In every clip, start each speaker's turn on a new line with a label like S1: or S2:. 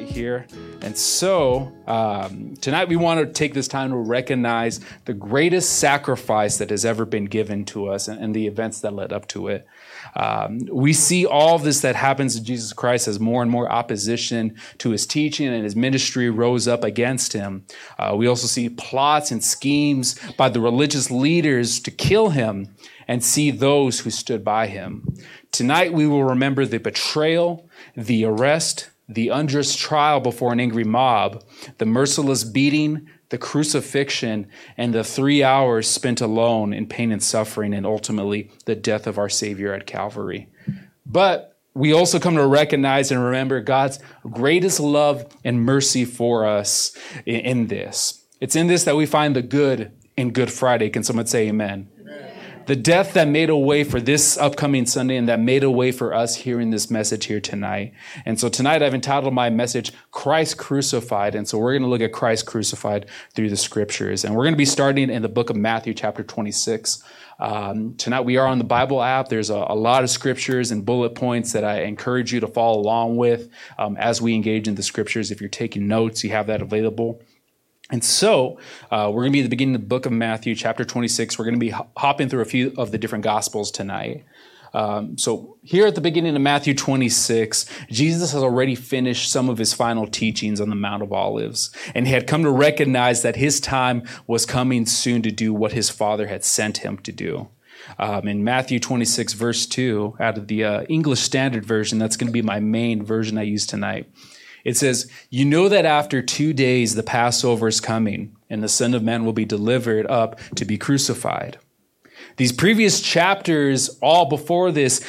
S1: here. And so, um, tonight we want to take this time to recognize the greatest sacrifice that has ever been given to us and, and the events that led up to it. Um, we see all this that happens to Jesus Christ as more and more opposition to his teaching and his ministry rose up against him. Uh, we also see plots and schemes by the religious leaders to kill him and see those who stood by him. Tonight we will remember the betrayal, the arrest, the unjust trial before an angry mob, the merciless beating, the crucifixion, and the three hours spent alone in pain and suffering, and ultimately the death of our Savior at Calvary. But we also come to recognize and remember God's greatest love and mercy for us in this. It's in this that we find the good in Good Friday. Can someone say amen? The death that made a way for this upcoming Sunday and that made a way for us hearing this message here tonight. And so tonight I've entitled my message, Christ Crucified. And so we're going to look at Christ crucified through the scriptures. And we're going to be starting in the book of Matthew, chapter 26. Um, tonight we are on the Bible app. There's a, a, lot of scriptures and bullet points that I encourage you to follow along with um, as we engage in the scriptures. If you're taking notes, you have that available. And so, uh, we're going to be at the beginning of the book of Matthew, chapter 26. We're going to be hopping through a few of the different gospels tonight. Um, so, here at the beginning of Matthew 26, Jesus has already finished some of his final teachings on the Mount of Olives, and he had come to recognize that his time was coming soon to do what his Father had sent him to do. Um, in Matthew 26, verse 2, out of the uh, English Standard Version, that's going to be my main version I use tonight. It says, You know that after two days the Passover is coming, and the Son of Man will be delivered up to be crucified. These previous chapters, all before this,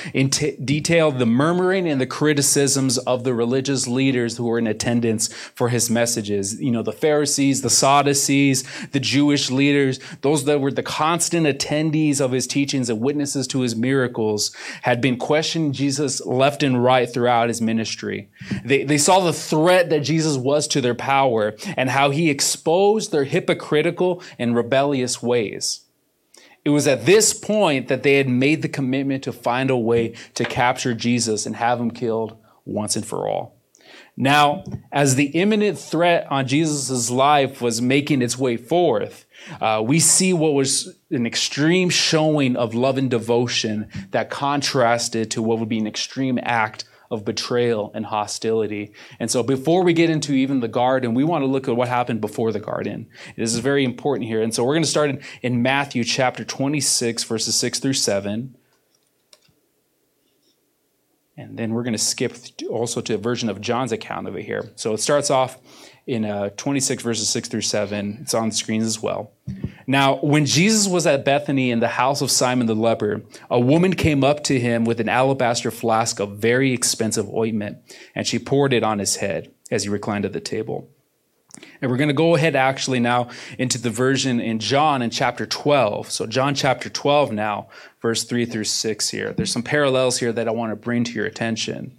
S1: detail the murmuring and the criticisms of the religious leaders who were in attendance for his messages. You know, the Pharisees, the Sadducees, the Jewish leaders, those that were the constant attendees of his teachings and witnesses to his miracles, had been questioning Jesus left and right throughout his ministry. They, they saw the threat that Jesus was to their power and how he exposed their hypocritical and rebellious ways. It was at this point that they had made the commitment to find a way to capture Jesus and have him killed once and for all. Now, as the imminent threat on Jesus' life was making its way forth, uh, we see what was an extreme showing of love and devotion that contrasted to what would be an extreme act of betrayal and hostility. And so before we get into even the garden, we want to look at what happened before the garden. This is very important here. And so we're going to start in, in Matthew chapter 26, verses 6 through 7. And then we're going to skip also to a version of John's account it here. So it starts off in uh, 26 verses 6 through 7. It's on the screens as well. Now, when Jesus was at Bethany in the house of Simon the leper, a woman came up to him with an alabaster flask of very expensive ointment, and she poured it on his head as he reclined at the table. And we're going to go ahead actually now into the version in John in chapter 12. So, John chapter 12 now, verse 3 through 6 here. There's some parallels here that I want to bring to your attention.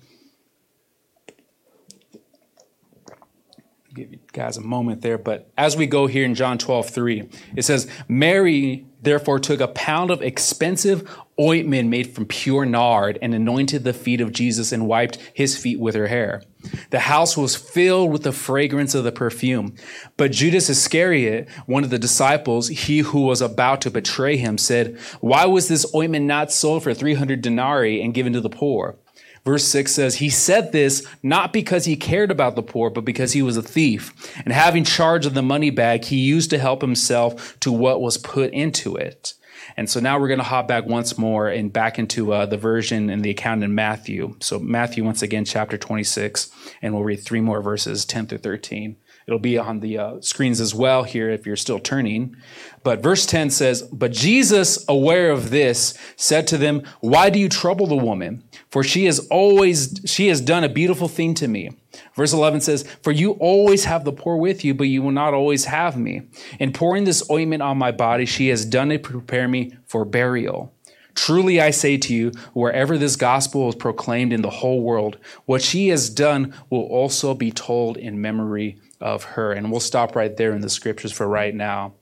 S1: Give you guys a moment there. But as we go here in John 12, 3, it says, Mary therefore took a pound of expensive ointment made from pure nard and anointed the feet of Jesus and wiped his feet with her hair. The house was filled with the fragrance of the perfume. But Judas Iscariot, one of the disciples, he who was about to betray him, said, Why was this ointment not sold for 300 denarii and given to the poor? Verse 6 says, He said this not because he cared about the poor, but because he was a thief. And having charge of the money bag, he used to help himself to what was put into it. And so now we're going to hop back once more and back into uh, the version and the account in Matthew. So, Matthew, once again, chapter 26, and we'll read three more verses, 10 through 13. It'll be on the uh, screens as well here if you're still turning. But verse 10 says, But Jesus, aware of this, said to them, Why do you trouble the woman? For she has always, she has done a beautiful thing to me. Verse 11 says, For you always have the poor with you, but you will not always have me. In pouring this ointment on my body, she has done it to prepare me for burial. Truly I say to you, wherever this gospel is proclaimed in the whole world, what she has done will also be told in memory of her. And we'll stop right there in the scriptures for right now.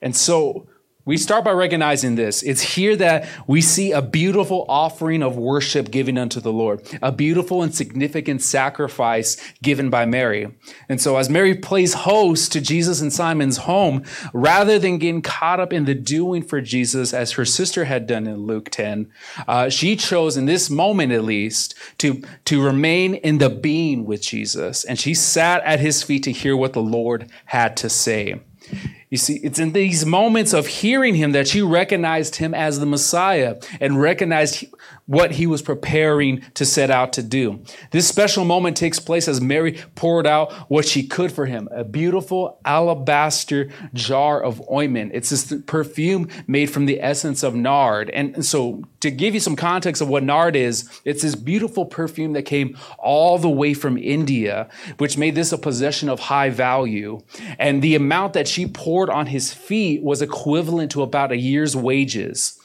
S1: And so, we start by recognizing this. It's here that we see a beautiful offering of worship given unto the Lord, a beautiful and significant sacrifice given by Mary. And so as Mary plays host to Jesus and Simon's home, rather than getting caught up in the doing for Jesus as her sister had done in Luke 10, uh, she chose in this moment at least to, to remain in the being with Jesus. And she sat at his feet to hear what the Lord had to say. You see, it's in these moments of hearing him that you recognized him as the Messiah and recognized what he was preparing to set out to do. This special moment takes place as Mary poured out what she could for him a beautiful alabaster jar of ointment. It's this perfume made from the essence of nard. And so, to give you some context of what nard is, it's this beautiful perfume that came all the way from India, which made this a possession of high value. And the amount that she poured on his feet was equivalent to about a year's wages.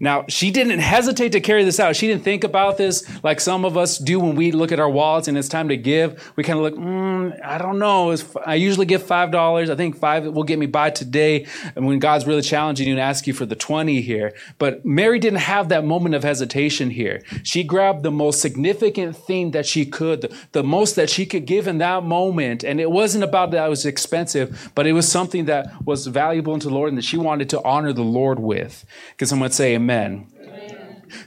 S1: Now, she didn't hesitate to carry this out. She didn't think about this like some of us do when we look at our wallets and it's time to give. We kind of look, mm, I don't know. I usually give $5. I think five will get me by today. And when God's really challenging you and ask you for the 20 here. But Mary didn't have that moment of hesitation here. She grabbed the most significant thing that she could, the, the most that she could give in that moment. And it wasn't about that it was expensive, but it was something that was valuable unto the Lord and that she wanted to honor the Lord with. Because someone would say, Amen.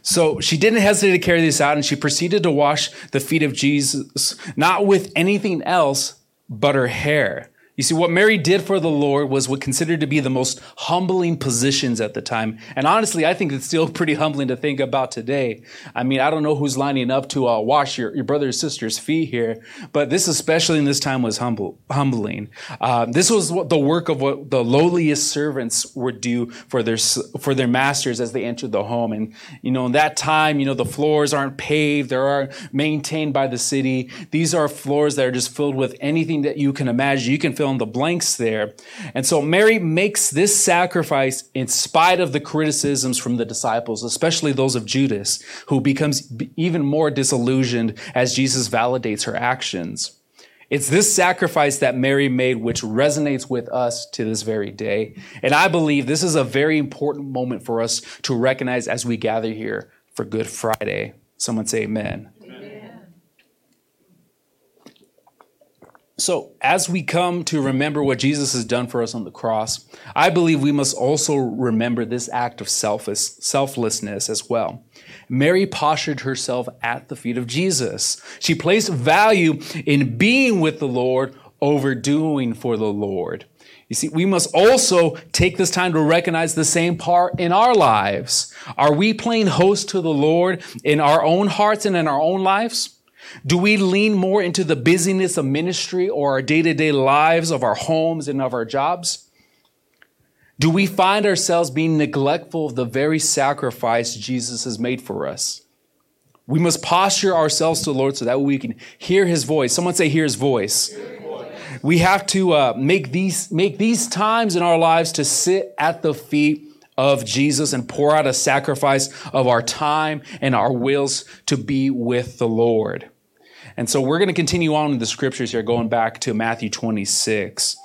S1: So she didn't hesitate to carry this out and she proceeded to wash the feet of Jesus, not with anything else but her hair. You see, what Mary did for the Lord was what considered to be the most humbling positions at the time. And honestly, I think it's still pretty humbling to think about today. I mean, I don't know who's lining up to uh, wash your, your sister's feet here, but this, especially in this time, was humble, humbling. Uh, this was what the work of what the lowliest servants would do for their, for their masters as they entered the home. And, you know, in that time, you know, the floors aren't paved, they are maintained by the city. These are floors that are just filled with anything that you can imagine. You can fill in the blanks there. And so Mary makes this sacrifice in spite of the criticisms from the disciples, especially those of Judas, who becomes even more disillusioned as Jesus validates her actions. It's this sacrifice that Mary made which resonates with us to this very day. And I believe this is a very important moment for us to recognize as we gather here for Good Friday. Someone say amen. So, as we come to remember what Jesus has done for us on the cross, I believe we must also remember this act of selfless, selflessness as well. Mary postured herself at the feet of Jesus. She placed value in being with the Lord over doing for the Lord. You see, we must also take this time to recognize the same part in our lives. Are we playing host to the Lord in our own hearts and in our own lives? Do we lean more into the busyness of ministry or our day to day lives of our homes and of our jobs? Do we find ourselves being neglectful of the very sacrifice Jesus has made for us? We must posture ourselves to the Lord so that we can hear his voice. Someone say, hear his voice. We have to uh, make, these, make these times in our lives to sit at the feet of Jesus and pour out a sacrifice of our time and our wills to be with the Lord. And so we're going to continue on in the scriptures here, going back to Matthew 26.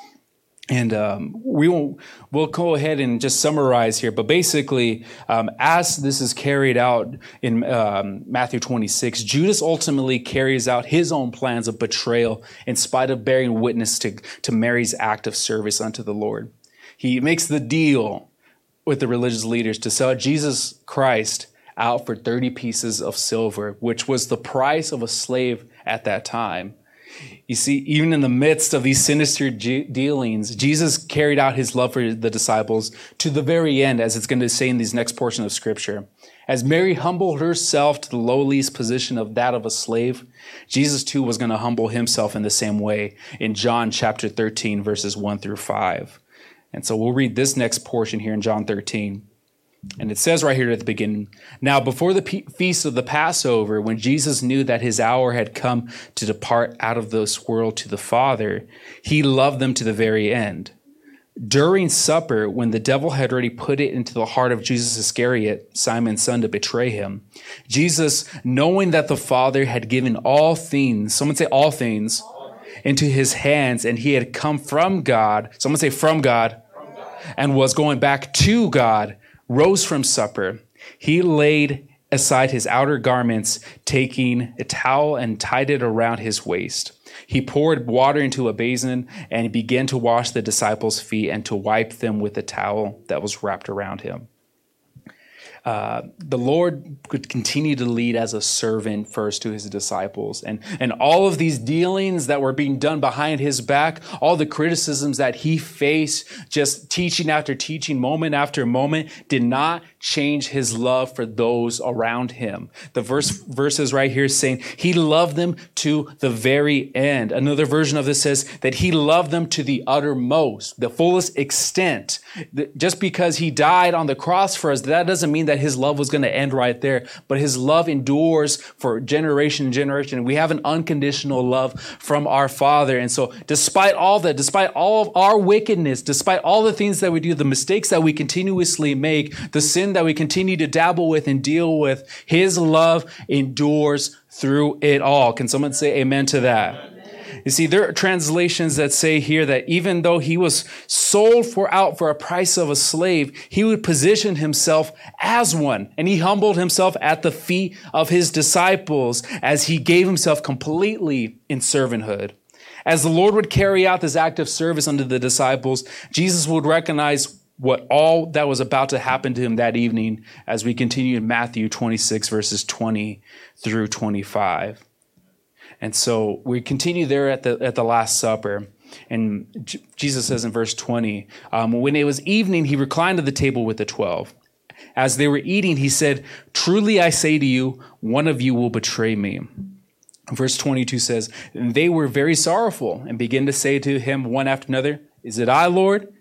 S1: And um, we will we'll go ahead and just summarize here. But basically, um, as this is carried out in um, Matthew 26, Judas ultimately carries out his own plans of betrayal in spite of bearing witness to, to Mary's act of service unto the Lord. He makes the deal with the religious leaders to sell Jesus Christ out for 30 pieces of silver, which was the price of a slave at that time. You see, even in the midst of these sinister dealings, Jesus carried out his love for the disciples to the very end, as it's going to say in these next portion of scripture. As Mary humbled herself to the lowliest position of that of a slave, Jesus too was going to humble himself in the same way in John chapter 13, verses 1 through 5. And so we'll read this next portion here in John 13. And it says right here at the beginning Now, before the feast of the Passover, when Jesus knew that his hour had come to depart out of this world to the Father, he loved them to the very end. During supper, when the devil had already put it into the heart of Jesus Iscariot, Simon's son, to betray him, Jesus, knowing that the Father had given all things, someone say all things, into his hands, and he had come from God, someone say from God, from God. and was going back to God, rose from supper. He laid aside his outer garments, taking a towel and tied it around his waist. He poured water into a basin and began to wash the disciples' feet and to wipe them with the towel that was wrapped around him. Uh, the Lord could continue to lead as a servant first to his disciples. And, and all of these dealings that were being done behind his back, all the criticisms that he faced, just teaching after teaching, moment after moment, did not change his love for those around him. The verse, verses right here saying he loved them to the very end. Another version of this says that he loved them to the uttermost, the fullest extent. Just because he died on the cross for us, that doesn't mean that his love was going to end right there, but his love endures for generation and generation. We have an unconditional love from our Father. And so, despite all that, despite all of our wickedness, despite all the things that we do, the mistakes that we continuously make, the sin that we continue to dabble with and deal with, his love endures through it all. Can someone say amen to that? You see, there are translations that say here that even though he was sold for out for a price of a slave, he would position himself as one. And he humbled himself at the feet of his disciples as he gave himself completely in servanthood. As the Lord would carry out this act of service unto the disciples, Jesus would recognize what all that was about to happen to him that evening as we continue in Matthew 26, verses 20 through 25. And so we continue there at the, at the Last Supper. And J- Jesus says in verse 20, um, when it was evening, he reclined at the table with the twelve. As they were eating, he said, Truly I say to you, one of you will betray me. Verse 22 says, They were very sorrowful and began to say to him one after another, Is it I, Lord?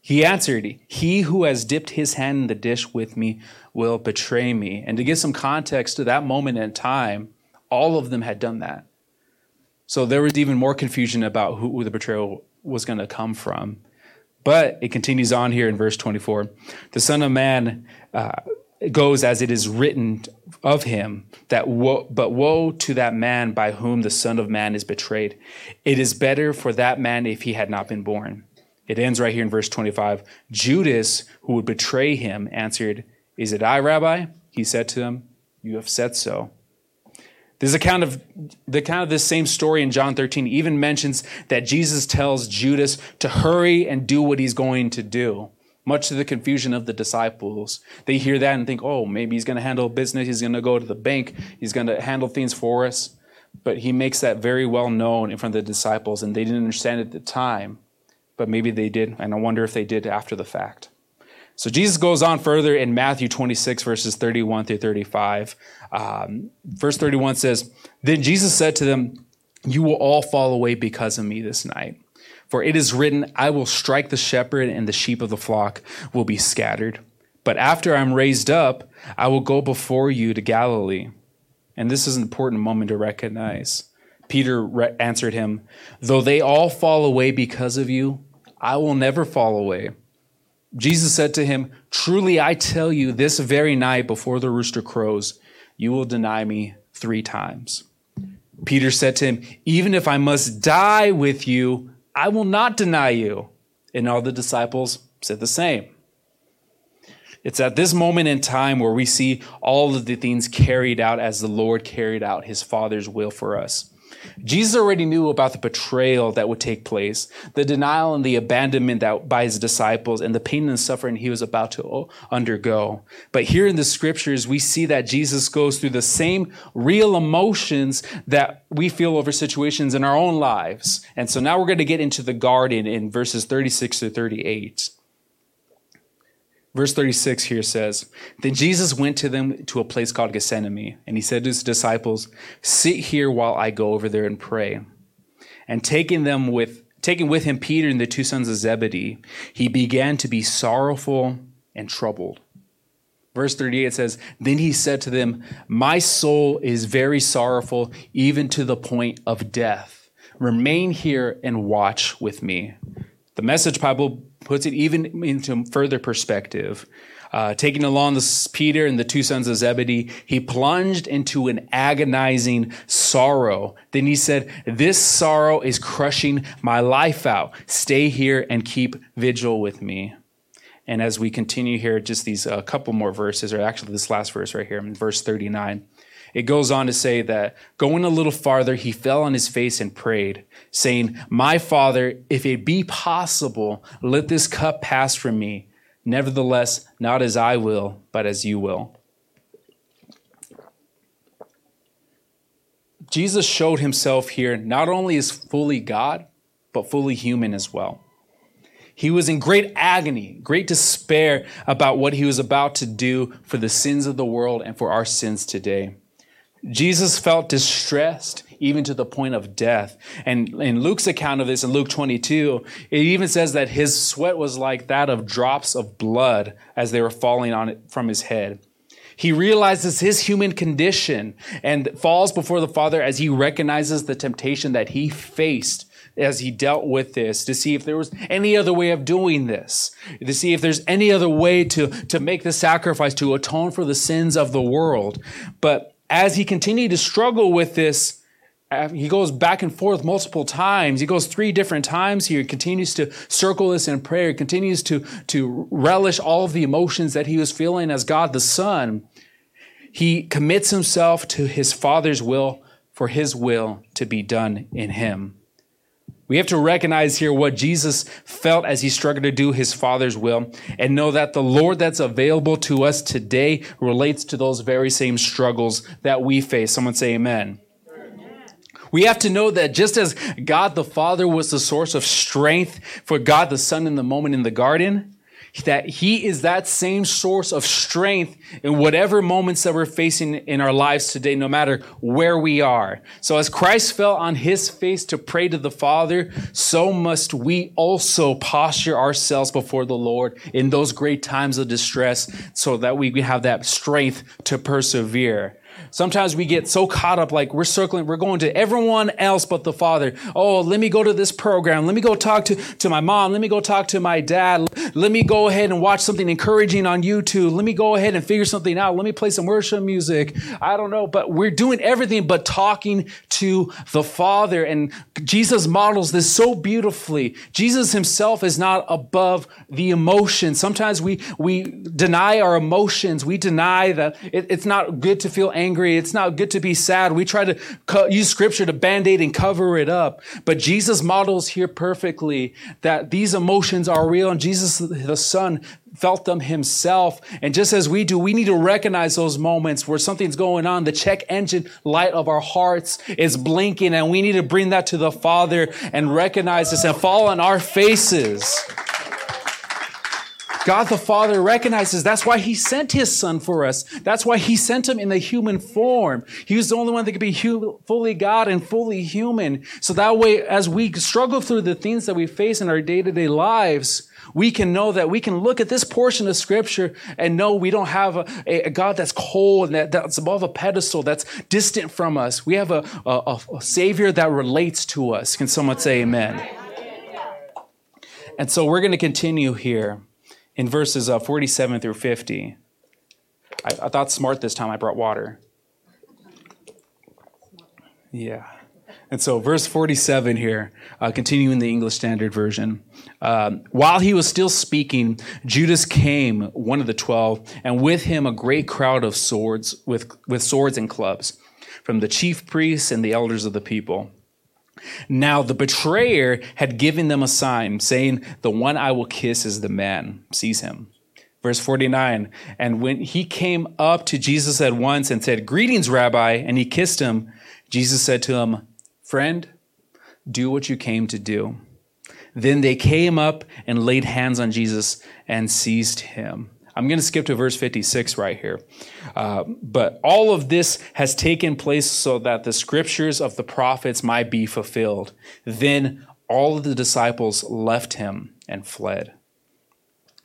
S1: He answered, He who has dipped his hand in the dish with me will betray me. And to give some context to that moment in time, all of them had done that. So there was even more confusion about who the betrayal was going to come from. But it continues on here in verse 24. The Son of Man uh, goes as it is written of him that wo- but woe to that man by whom the Son of Man is betrayed. It is better for that man if he had not been born. It ends right here in verse 25. Judas, who would betray him, answered, Is it I, Rabbi? He said to him, You have said so. This account of the account of this same story in John 13 even mentions that Jesus tells Judas to hurry and do what he's going to do. Much to the confusion of the disciples. They hear that and think, oh, maybe he's going to handle business, he's going to go to the bank, he's going to handle things for us. But he makes that very well known in front of the disciples, and they didn't understand at the time, but maybe they did, and I wonder if they did after the fact. So Jesus goes on further in Matthew 26, verses 31 through 35. Um, verse 31 says, Then Jesus said to them, You will all fall away because of me this night. For it is written, I will strike the shepherd, and the sheep of the flock will be scattered. But after I'm raised up, I will go before you to Galilee. And this is an important moment to recognize. Peter re- answered him, Though they all fall away because of you, I will never fall away. Jesus said to him, Truly I tell you, this very night before the rooster crows, you will deny me three times. Peter said to him, Even if I must die with you, I will not deny you. And all the disciples said the same. It's at this moment in time where we see all of the things carried out as the Lord carried out his Father's will for us. Jesus already knew about the betrayal that would take place, the denial and the abandonment that by his disciples, and the pain and suffering he was about to undergo. But here in the scriptures, we see that Jesus goes through the same real emotions that we feel over situations in our own lives. And so now we're going to get into the garden in verses 36 to 38. Verse 36 here says, Then Jesus went to them to a place called Gethsemane, and he said to his disciples, Sit here while I go over there and pray. And taking them with taking with him Peter and the two sons of Zebedee, he began to be sorrowful and troubled. Verse 38 says, Then he said to them, My soul is very sorrowful, even to the point of death. Remain here and watch with me. The message Bible puts it even into further perspective. Uh, taking along the Peter and the two sons of Zebedee, he plunged into an agonizing sorrow. Then he said, This sorrow is crushing my life out. Stay here and keep vigil with me. And as we continue here, just these uh, couple more verses, or actually this last verse right here in verse 39, it goes on to say that going a little farther, he fell on his face and prayed, saying, My Father, if it be possible, let this cup pass from me. Nevertheless, not as I will, but as you will. Jesus showed himself here not only as fully God, but fully human as well. He was in great agony, great despair about what he was about to do for the sins of the world and for our sins today. Jesus felt distressed even to the point of death. And in Luke's account of this in Luke 22, it even says that his sweat was like that of drops of blood as they were falling on it from his head. He realizes his human condition and falls before the Father as he recognizes the temptation that he faced as he dealt with this to see if there was any other way of doing this, to see if there's any other way to, to make the sacrifice to atone for the sins of the world. But as he continued to struggle with this, uh, he goes back and forth multiple times. He goes three different times here. He continues to circle this in prayer. He continues to, to relish all of the emotions that he was feeling as God the Son. He commits himself to his Father's will for his will to be done in him. We have to recognize here what Jesus felt as he struggled to do his Father's will and know that the Lord that's available to us today relates to those very same struggles that we face. Someone say amen. We have to know that just as God the Father was the source of strength for God the Son in the moment in the garden, that he is that same source of strength in whatever moments that we're facing in our lives today, no matter where we are. So as Christ fell on his face to pray to the Father, so must we also posture ourselves before the Lord in those great times of distress so that we have that strength to persevere. Sometimes we get so caught up, like we're circling, we're going to everyone else but the Father. Oh, let me go to this program. Let me go talk to, to my mom. Let me go talk to my dad. Let me go ahead and watch something encouraging on YouTube. Let me go ahead and figure something out. Let me play some worship music. I don't know, but we're doing everything but talking to the Father. And Jesus models this so beautifully. Jesus himself is not above the emotion. Sometimes we, we deny our emotions. We deny that it, it's not good to feel angry. It's not good to be sad. We try to co- use scripture to band aid and cover it up. But Jesus models here perfectly that these emotions are real and Jesus, the Son, felt them himself. And just as we do, we need to recognize those moments where something's going on. The check engine light of our hearts is blinking and we need to bring that to the Father and recognize this and fall on our faces. God the Father recognizes that's why He sent His Son for us. That's why He sent Him in the human form. He was the only one that could be hu- fully God and fully human. So that way, as we struggle through the things that we face in our day to day lives, we can know that we can look at this portion of Scripture and know we don't have a, a God that's cold and that, that's above a pedestal, that's distant from us. We have a, a, a Savior that relates to us. Can someone say amen? And so we're going to continue here in verses uh, 47 through 50. I, I thought smart this time I brought water. Yeah. And so, verse 47 here, uh, continuing the English Standard Version. Um, While he was still speaking, Judas came, one of the twelve, and with him a great crowd of swords, with, with swords and clubs, from the chief priests and the elders of the people. Now the betrayer had given them a sign, saying, The one I will kiss is the man. Seize him. Verse 49 And when he came up to Jesus at once and said, Greetings, Rabbi, and he kissed him, Jesus said to him, Friend, do what you came to do. Then they came up and laid hands on Jesus and seized him. I'm going to skip to verse 56 right here. Uh, but all of this has taken place so that the scriptures of the prophets might be fulfilled. Then all of the disciples left him and fled.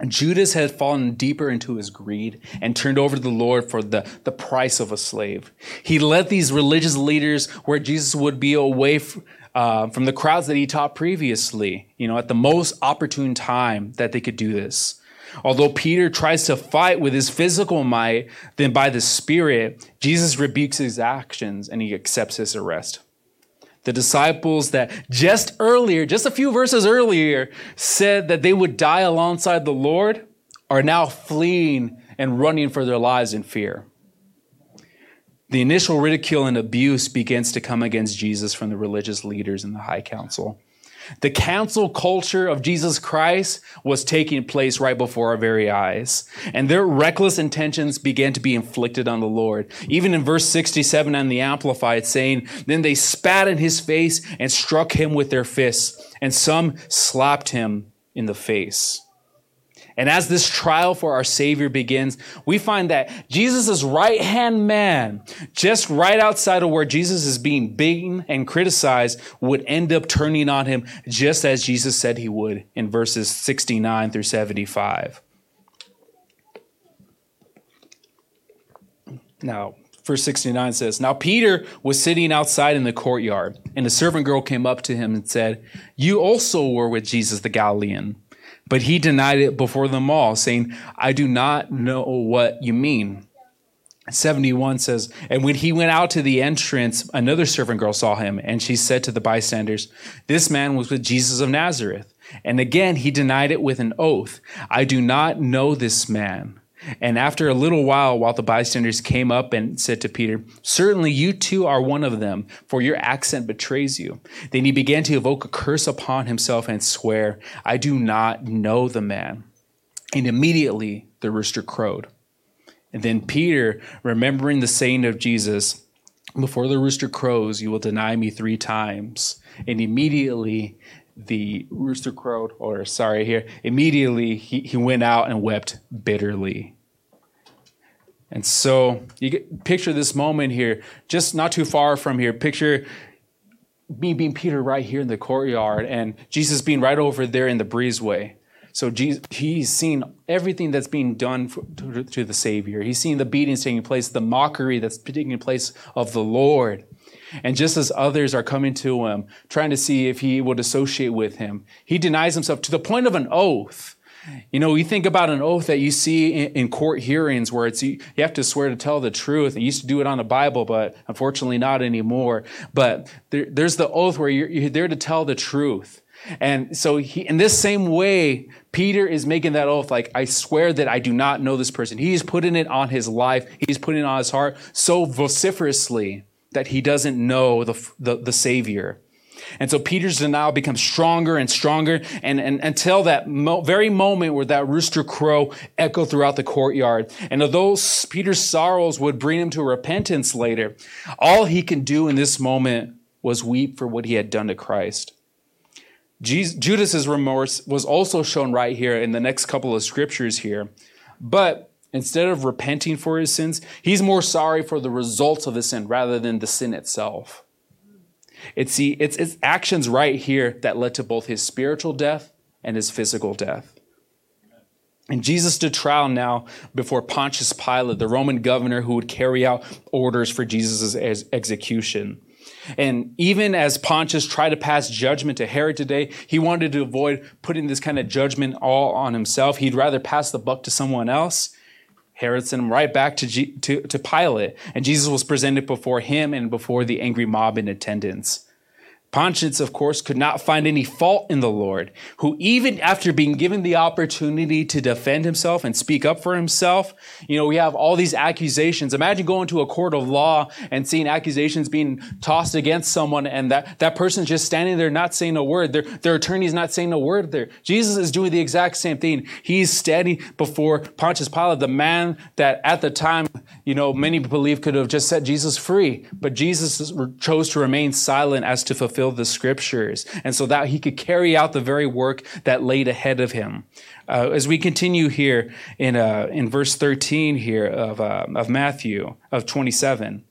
S1: Judas had fallen deeper into his greed and turned over to the Lord for the, the price of a slave. He led these religious leaders where Jesus would be away f- uh, from the crowds that he taught previously, you know, at the most opportune time that they could do this. Although Peter tries to fight with his physical might, then by the Spirit, Jesus rebukes his actions and he accepts his arrest. The disciples that just earlier, just a few verses earlier, said that they would die alongside the Lord are now fleeing and running for their lives in fear. The initial ridicule and abuse begins to come against Jesus from the religious leaders in the high council. The council culture of Jesus Christ was taking place right before our very eyes. And their reckless intentions began to be inflicted on the Lord. Even in verse 67 on the Amplified, saying, Then they spat in his face and struck him with their fists, and some slapped him in the face. And as this trial for our Savior begins, we find that Jesus' right hand man, just right outside of where Jesus is being beaten and criticized, would end up turning on him just as Jesus said he would in verses 69 through 75. Now, verse 69 says, Now Peter was sitting outside in the courtyard, and a servant girl came up to him and said, You also were with Jesus the Galilean. But he denied it before them all, saying, I do not know what you mean. 71 says, And when he went out to the entrance, another servant girl saw him, and she said to the bystanders, This man was with Jesus of Nazareth. And again he denied it with an oath, I do not know this man. And after a little while, while the bystanders came up and said to Peter, Certainly you too are one of them, for your accent betrays you. Then he began to evoke a curse upon himself and swear, I do not know the man. And immediately the rooster crowed. And then Peter, remembering the saying of Jesus, Before the rooster crows, you will deny me three times. And immediately the rooster crowed, or sorry, here, immediately he, he went out and wept bitterly. And so you get, picture this moment here, just not too far from here. Picture me being Peter right here in the courtyard and Jesus being right over there in the breezeway. So Jesus, he's seen everything that's being done for, to, to the Savior. He's seen the beatings taking place, the mockery that's taking place of the Lord. And just as others are coming to him, trying to see if he would associate with him, he denies himself to the point of an oath. You know, you think about an oath that you see in, court hearings where it's you, you have to swear to tell the truth. They used to do it on the Bible, but unfortunately not anymore. But there, there's the oath where you're, you're there to tell the truth. And so he, in this same way, Peter is making that oath, like, I swear that I do not know this person. He's putting it on his life. He's putting it on his heart so vociferously that he doesn't know the, the, the Savior. And so Peter's denial becomes stronger and stronger and, and until that mo- very moment where that rooster crow echoed throughout the courtyard. And although Peter's sorrows would bring him to repentance later, all he can do in this moment was weep for what he had done to Christ. Jesus, Judas's remorse was also shown right here in the next couple of scriptures here. But instead of repenting for his sins, he's more sorry for the results of his sin rather than the sin itself. It's, see, it's, it's actions right here that led to both his spiritual death and his physical death. And Jesus stood trial now before Pontius Pilate, the Roman governor who would carry out orders for Jesus' execution. And even as Pontius tried to pass judgment to Herod today, he wanted to avoid putting this kind of judgment all on himself. He'd rather pass the buck to someone else. Herod sent him right back to, G- to, to Pilate, and Jesus was presented before him and before the angry mob in attendance. Pontius, of course, could not find any fault in the Lord, who, even after being given the opportunity to defend himself and speak up for himself, you know, we have all these accusations. Imagine going to a court of law and seeing accusations being tossed against someone, and that, that person's just standing there not saying a word. Their, their attorney's not saying a word there. Jesus is doing the exact same thing. He's standing before Pontius Pilate, the man that at the time, you know, many believe could have just set Jesus free, but Jesus chose to remain silent as to fulfill fulfill the scriptures and so that he could carry out the very work that laid ahead of him. Uh, as we continue here in, uh, in verse 13 here of, uh, of Matthew of 27,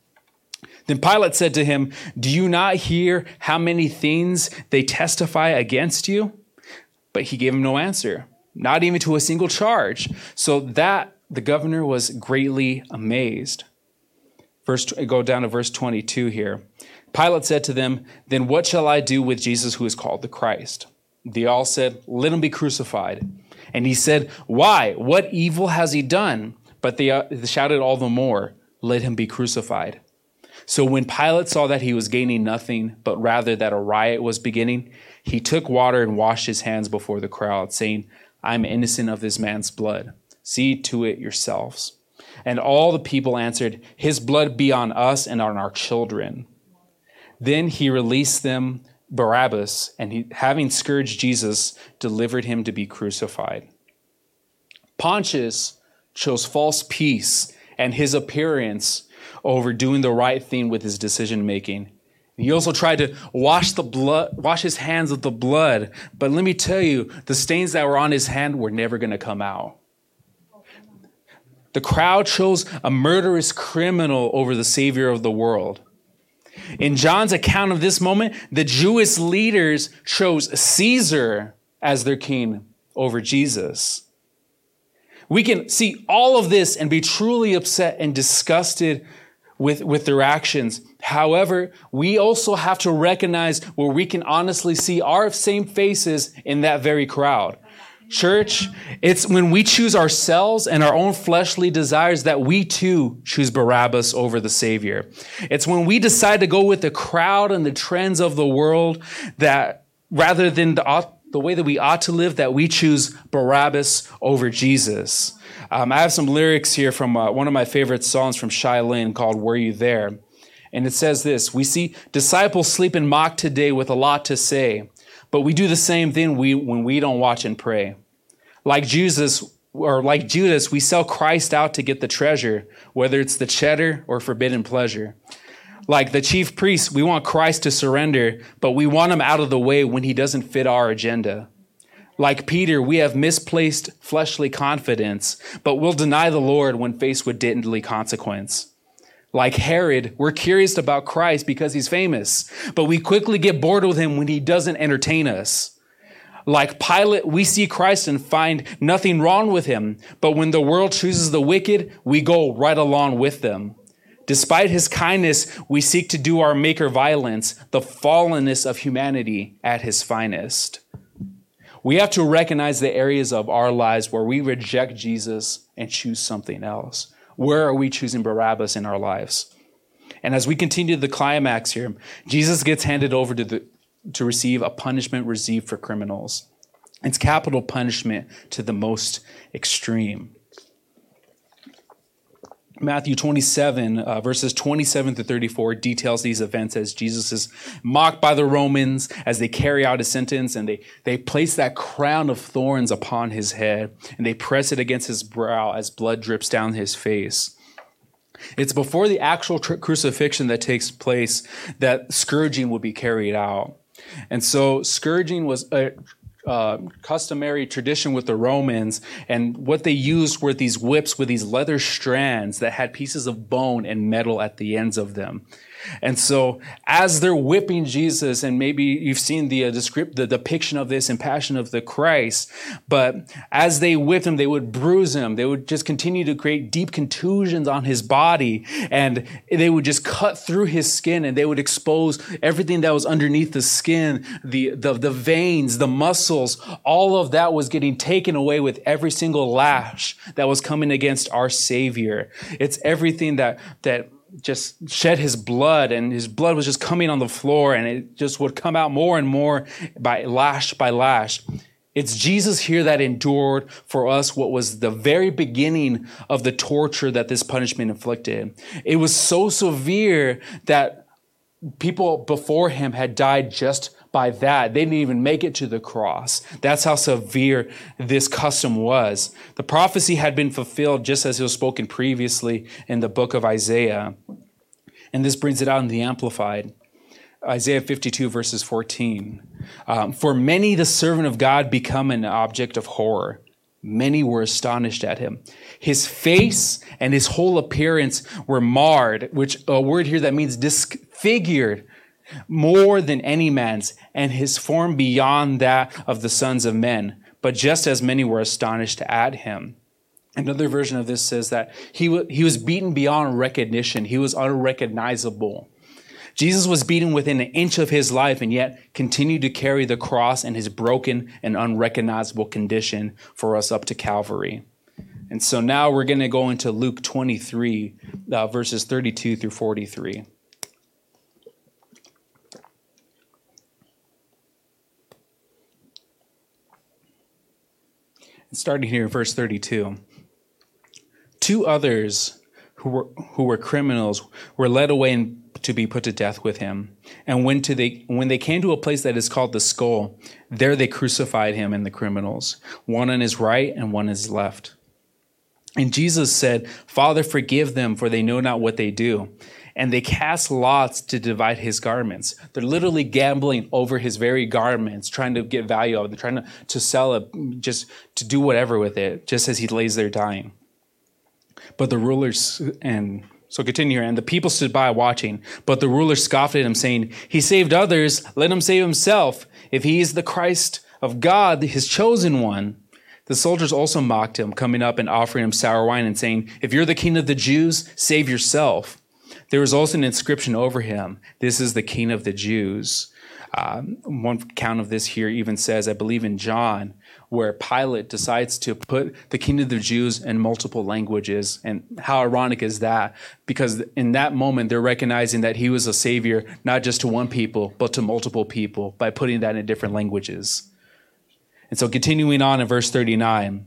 S1: then Pilate said to him, Do you not hear how many things they testify against you? But he gave him no answer, not even to a single charge. So that the governor was greatly amazed. Verse, go down to verse 22 here. Pilate said to them, Then what shall I do with Jesus who is called the Christ? They all said, Let him be crucified. And he said, Why? What evil has he done? But they uh, shouted all the more, Let him be crucified. So when Pilate saw that he was gaining nothing, but rather that a riot was beginning, he took water and washed his hands before the crowd, saying, I am innocent of this man's blood. See to it yourselves. And all the people answered, His blood be on us and on our children. Then he released them Barabbas, and he, having scourged Jesus, delivered him to be crucified. Pontius chose false peace and his appearance over doing the right thing with his decision making. He also tried to wash the blood, wash his hands of the blood. But let me tell you, the stains that were on his hand were never going to come out. The crowd chose a murderous criminal over the Savior of the world. In John's account of this moment, the Jewish leaders chose Caesar as their king over Jesus. We can see all of this and be truly upset and disgusted with, with their actions. However, we also have to recognize where we can honestly see our same faces in that very crowd. Church, it's when we choose ourselves and our own fleshly desires that we too choose Barabbas over the Savior. It's when we decide to go with the crowd and the trends of the world that rather than the, the way that we ought to live, that we choose Barabbas over Jesus. Um, I have some lyrics here from uh, one of my favorite songs from Shai Linne called Were You There? And it says this We see disciples sleep and mock today with a lot to say. But we do the same thing we, when we don't watch and pray. Like Jesus, or like Judas, we sell Christ out to get the treasure, whether it's the cheddar or forbidden pleasure. Like the chief priests, we want Christ to surrender, but we want him out of the way when he doesn't fit our agenda. Like Peter, we have misplaced fleshly confidence, but we'll deny the Lord when faced with deadly consequence. Like Herod, we're curious about Christ because he's famous, but we quickly get bored with him when he doesn't entertain us. Like Pilate, we see Christ and find nothing wrong with him, but when the world chooses the wicked, we go right along with them. Despite his kindness, we seek to do our maker violence, the fallenness of humanity at his finest. We have to recognize the areas of our lives where we reject Jesus and choose something else. Where are we choosing Barabbas in our lives? And as we continue the climax here, Jesus gets handed over to, the, to receive a punishment received for criminals. It's capital punishment to the most extreme. Matthew 27, uh, verses 27 to 34, details these events as Jesus is mocked by the Romans as they carry out his sentence and they, they place that crown of thorns upon his head and they press it against his brow as blood drips down his face. It's before the actual tr- crucifixion that takes place that scourging will be carried out. And so scourging was a uh, customary tradition with the Romans, and what they used were these whips with these leather strands that had pieces of bone and metal at the ends of them. And so, as they're whipping Jesus, and maybe you've seen the, uh, the depiction of this in Passion of the Christ, but as they whipped him, they would bruise him. They would just continue to create deep contusions on his body, and they would just cut through his skin, and they would expose everything that was underneath the skin, the, the, the veins, the muscles. All of that was getting taken away with every single lash that was coming against our Savior. It's everything that, that just shed his blood and his blood was just coming on the floor and it just would come out more and more by lash by lash. It's Jesus here that endured for us what was the very beginning of the torture that this punishment inflicted. It was so severe that people before him had died just by that. They didn't even make it to the cross. That's how severe this custom was. The prophecy had been fulfilled just as it was spoken previously in the book of Isaiah. And this brings it out in the Amplified. Isaiah 52, verses 14. Um, For many, the servant of God become an object of horror. Many were astonished at him. His face and his whole appearance were marred, which a word here that means disfigured more than any man's, and his form beyond that of the sons of men. But just as many were astonished at him. Another version of this says that he, w- he was beaten beyond recognition. He was unrecognizable. Jesus was beaten within an inch of his life and yet continued to carry the cross in his broken and unrecognizable condition for us up to Calvary. And so now we're going to go into Luke 23, uh, verses 32 through 43. Starting here in verse 32. Two others who were, who were criminals were led away and to be put to death with him. And when, to they, when they came to a place that is called the skull, there they crucified him and the criminals, one on his right and one on his left. And Jesus said, Father, forgive them, for they know not what they do. And they cast lots to divide his garments. They're literally gambling over his very garments, trying to get value out of it, trying to, to sell it, just to do whatever with it, just as he lays there dying. But the rulers and so continue here. And the people stood by watching, but the ruler scoffed at him, saying, He saved others, let him save himself. If he is the Christ of God, his chosen one. The soldiers also mocked him, coming up and offering him sour wine and saying, If you're the king of the Jews, save yourself. There was also an inscription over him, This is the king of the Jews. Um, one count of this here even says, I believe in John, where Pilate decides to put the king of the Jews in multiple languages. And how ironic is that? Because in that moment, they're recognizing that he was a savior, not just to one people, but to multiple people by putting that in different languages. And so, continuing on in verse 39,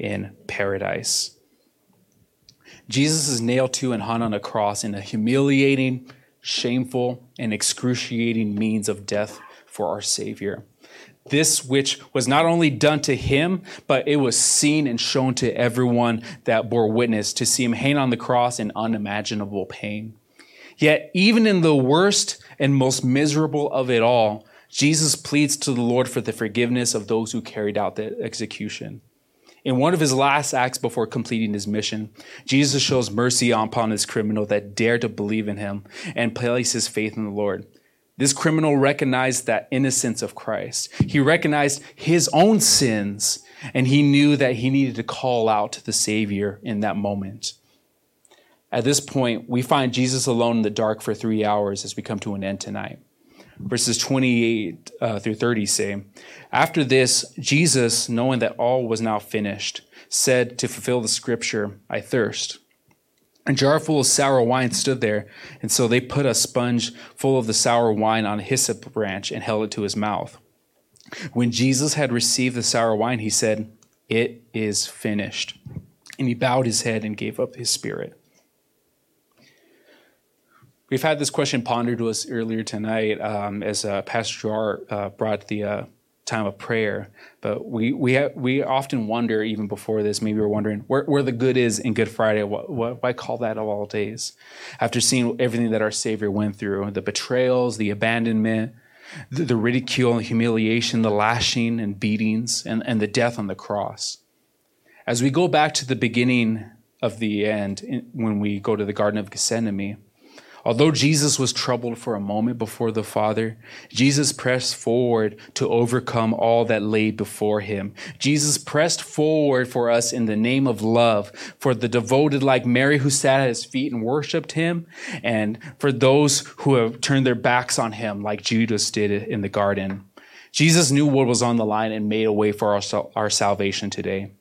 S1: in paradise. Jesus is nailed to and hung on a cross in a humiliating, shameful, and excruciating means of death for our Savior this which was not only done to him, but it was seen and shown to everyone that bore witness to see him hang on the cross in unimaginable pain. Yet, even in the worst and most miserable of it all, Jesus pleads to the Lord for the forgiveness of those who carried out the execution. In one of his last acts before completing his mission, Jesus shows mercy upon this criminal that dared to believe in him and place his faith in the Lord. This criminal recognized that innocence of Christ. He recognized his own sins, and he knew that he needed to call out to the Savior in that moment. At this point, we find Jesus alone in the dark for three hours as we come to an end tonight. Verses 28 uh, through 30 say, After this, Jesus, knowing that all was now finished, said to fulfill the scripture, I thirst. A jar full of sour wine stood there, and so they put a sponge full of the sour wine on a hyssop branch and held it to his mouth. When Jesus had received the sour wine, he said, It is finished. And he bowed his head and gave up his spirit. We've had this question pondered to us earlier tonight um, as uh, Pastor Jar uh, brought the uh, time of prayer. But we we ha- we often wonder, even before this, maybe we're wondering where, where the good is in Good Friday. What, what, why call that of all days? After seeing everything that our Savior went through, the betrayals, the abandonment, the, the ridicule and humiliation, the lashing and beatings, and, and the death on the cross. As we go back to the beginning of the end, in, when we go to the Garden of Gethsemane, Although Jesus was troubled for a moment before the Father, Jesus pressed forward to overcome all that lay before him. Jesus pressed forward for us in the name of love, for the devoted like Mary who sat at his feet and worshiped him, and for those who have turned their backs on him like Judas did in the garden. Jesus knew what was on the line and made a way for our, our salvation today.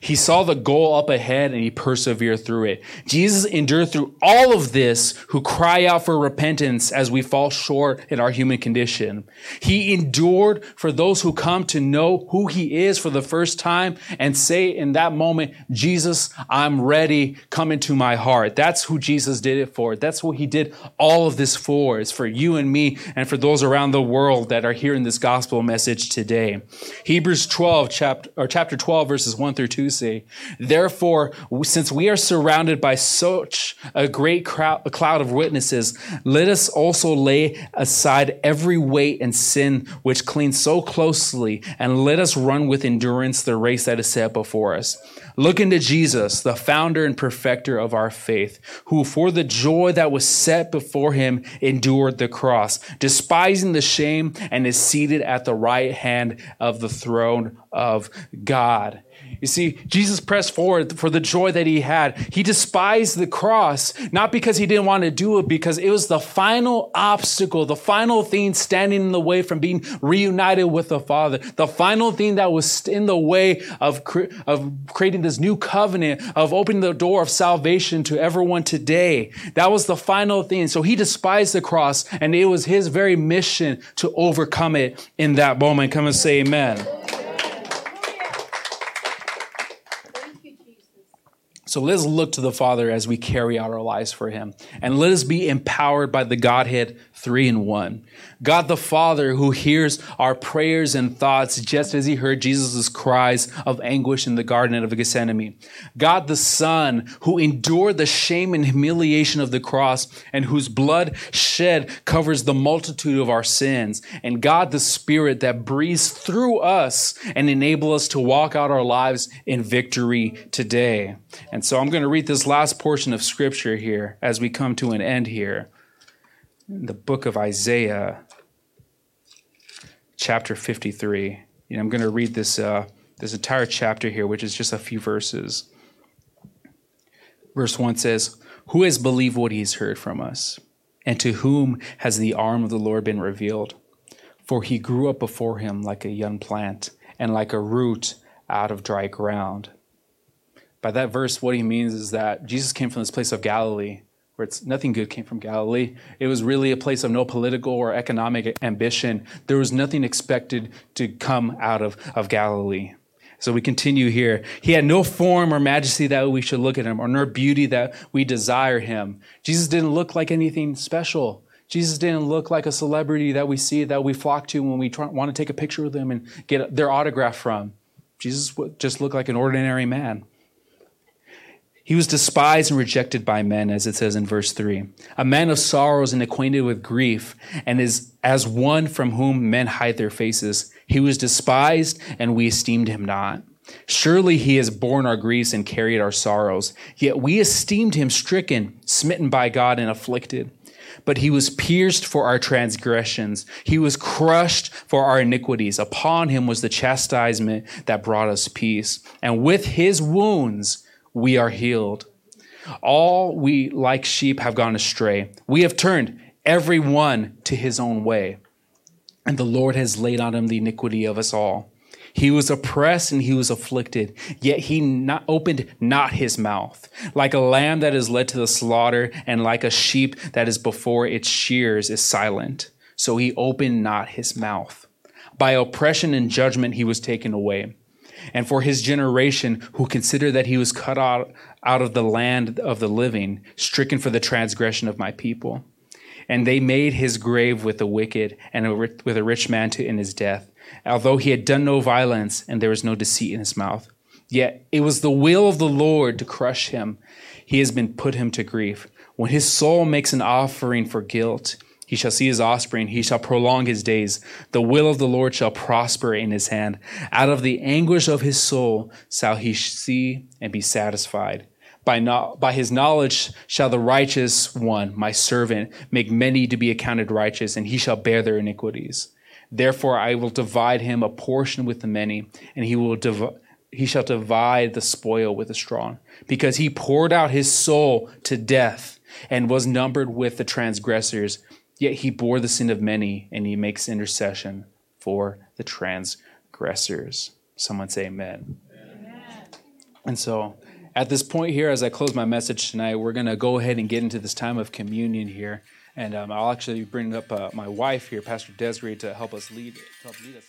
S1: He saw the goal up ahead and he persevered through it. Jesus endured through all of this who cry out for repentance as we fall short in our human condition. He endured for those who come to know who he is for the first time and say in that moment, Jesus, I'm ready. Come into my heart. That's who Jesus did it for. That's what he did all of this for. It's for you and me and for those around the world that are hearing this gospel message today. Hebrews 12, chapter, or chapter 12, verses 1 through 2 Therefore, since we are surrounded by such a great crowd, a cloud of witnesses, let us also lay aside every weight and sin which clings so closely, and let us run with endurance the race that is set before us. Look into Jesus, the founder and perfecter of our faith, who for the joy that was set before him endured the cross, despising the shame, and is seated at the right hand of the throne of God. You see, Jesus pressed forward for the joy that he had. He despised the cross, not because he didn't want to do it, because it was the final obstacle, the final thing standing in the way from being reunited with the Father, the final thing that was in the way of, of creating this new covenant, of opening the door of salvation to everyone today. That was the final thing. So he despised the cross, and it was his very mission to overcome it in that moment. Come and say amen. So let us look to the Father as we carry out our lives for Him. And let us be empowered by the Godhead three in one. God the Father, who hears our prayers and thoughts just as He heard Jesus' cries of anguish in the Garden of Gethsemane. God the Son, who endured the shame and humiliation of the cross and whose blood shed covers the multitude of our sins. And God the Spirit that breathes through us and enable us to walk out our lives in victory today. And so I'm going to read this last portion of scripture here as we come to an end here. The book of Isaiah, chapter 53. You know, I'm going to read this, uh, this entire chapter here, which is just a few verses. Verse 1 says, Who has believed what he's heard from us? And to whom has the arm of the Lord been revealed? For he grew up before him like a young plant, and like a root out of dry ground. By that verse, what he means is that Jesus came from this place of Galilee, where it's nothing good came from Galilee. It was really a place of no political or economic ambition. There was nothing expected to come out of, of Galilee. So we continue here. He had no form or majesty that we should look at him, or nor beauty that we desire him. Jesus didn't look like anything special. Jesus didn't look like a celebrity that we see that we flock to when we try, want to take a picture with them and get their autograph from. Jesus just looked like an ordinary man. He was despised and rejected by men, as it says in verse 3. A man of sorrows and acquainted with grief, and is as one from whom men hide their faces. He was despised, and we esteemed him not. Surely he has borne our griefs and carried our sorrows. Yet we esteemed him stricken, smitten by God, and afflicted. But he was pierced for our transgressions. He was crushed for our iniquities. Upon him was the chastisement that brought us peace. And with his wounds, we are healed. All we like sheep have gone astray. We have turned every one to his own way. And the Lord has laid on him the iniquity of us all. He was oppressed and he was afflicted, yet he not opened not his mouth. Like a lamb that is led to the slaughter, and like a sheep that is before its shears is silent. So he opened not his mouth. By oppression and judgment he was taken away and for his generation who consider that he was cut out, out of the land of the living, stricken for the transgression of my people. And they made his grave with the wicked and with a rich man to in his death, although he had done no violence and there was no deceit in his mouth. Yet it was the will of the Lord to crush him. He has been put him to grief. When his soul makes an offering for guilt, he shall see his offspring. He shall prolong his days. The will of the Lord shall prosper in his hand. Out of the anguish of his soul shall he see and be satisfied. By, no, by his knowledge shall the righteous one, my servant, make many to be accounted righteous, and he shall bear their iniquities. Therefore I will divide him a portion with the many, and he will div- he shall divide the spoil with the strong, because he poured out his soul to death and was numbered with the transgressors Yet he bore the sin of many, and he makes intercession for the transgressors. Someone say amen. amen. And so at this point here, as I close my message tonight, we're going to go ahead and get into this time of communion here. And um, I'll actually bring up uh, my wife here, Pastor Desiree, to help us lead, to help lead us.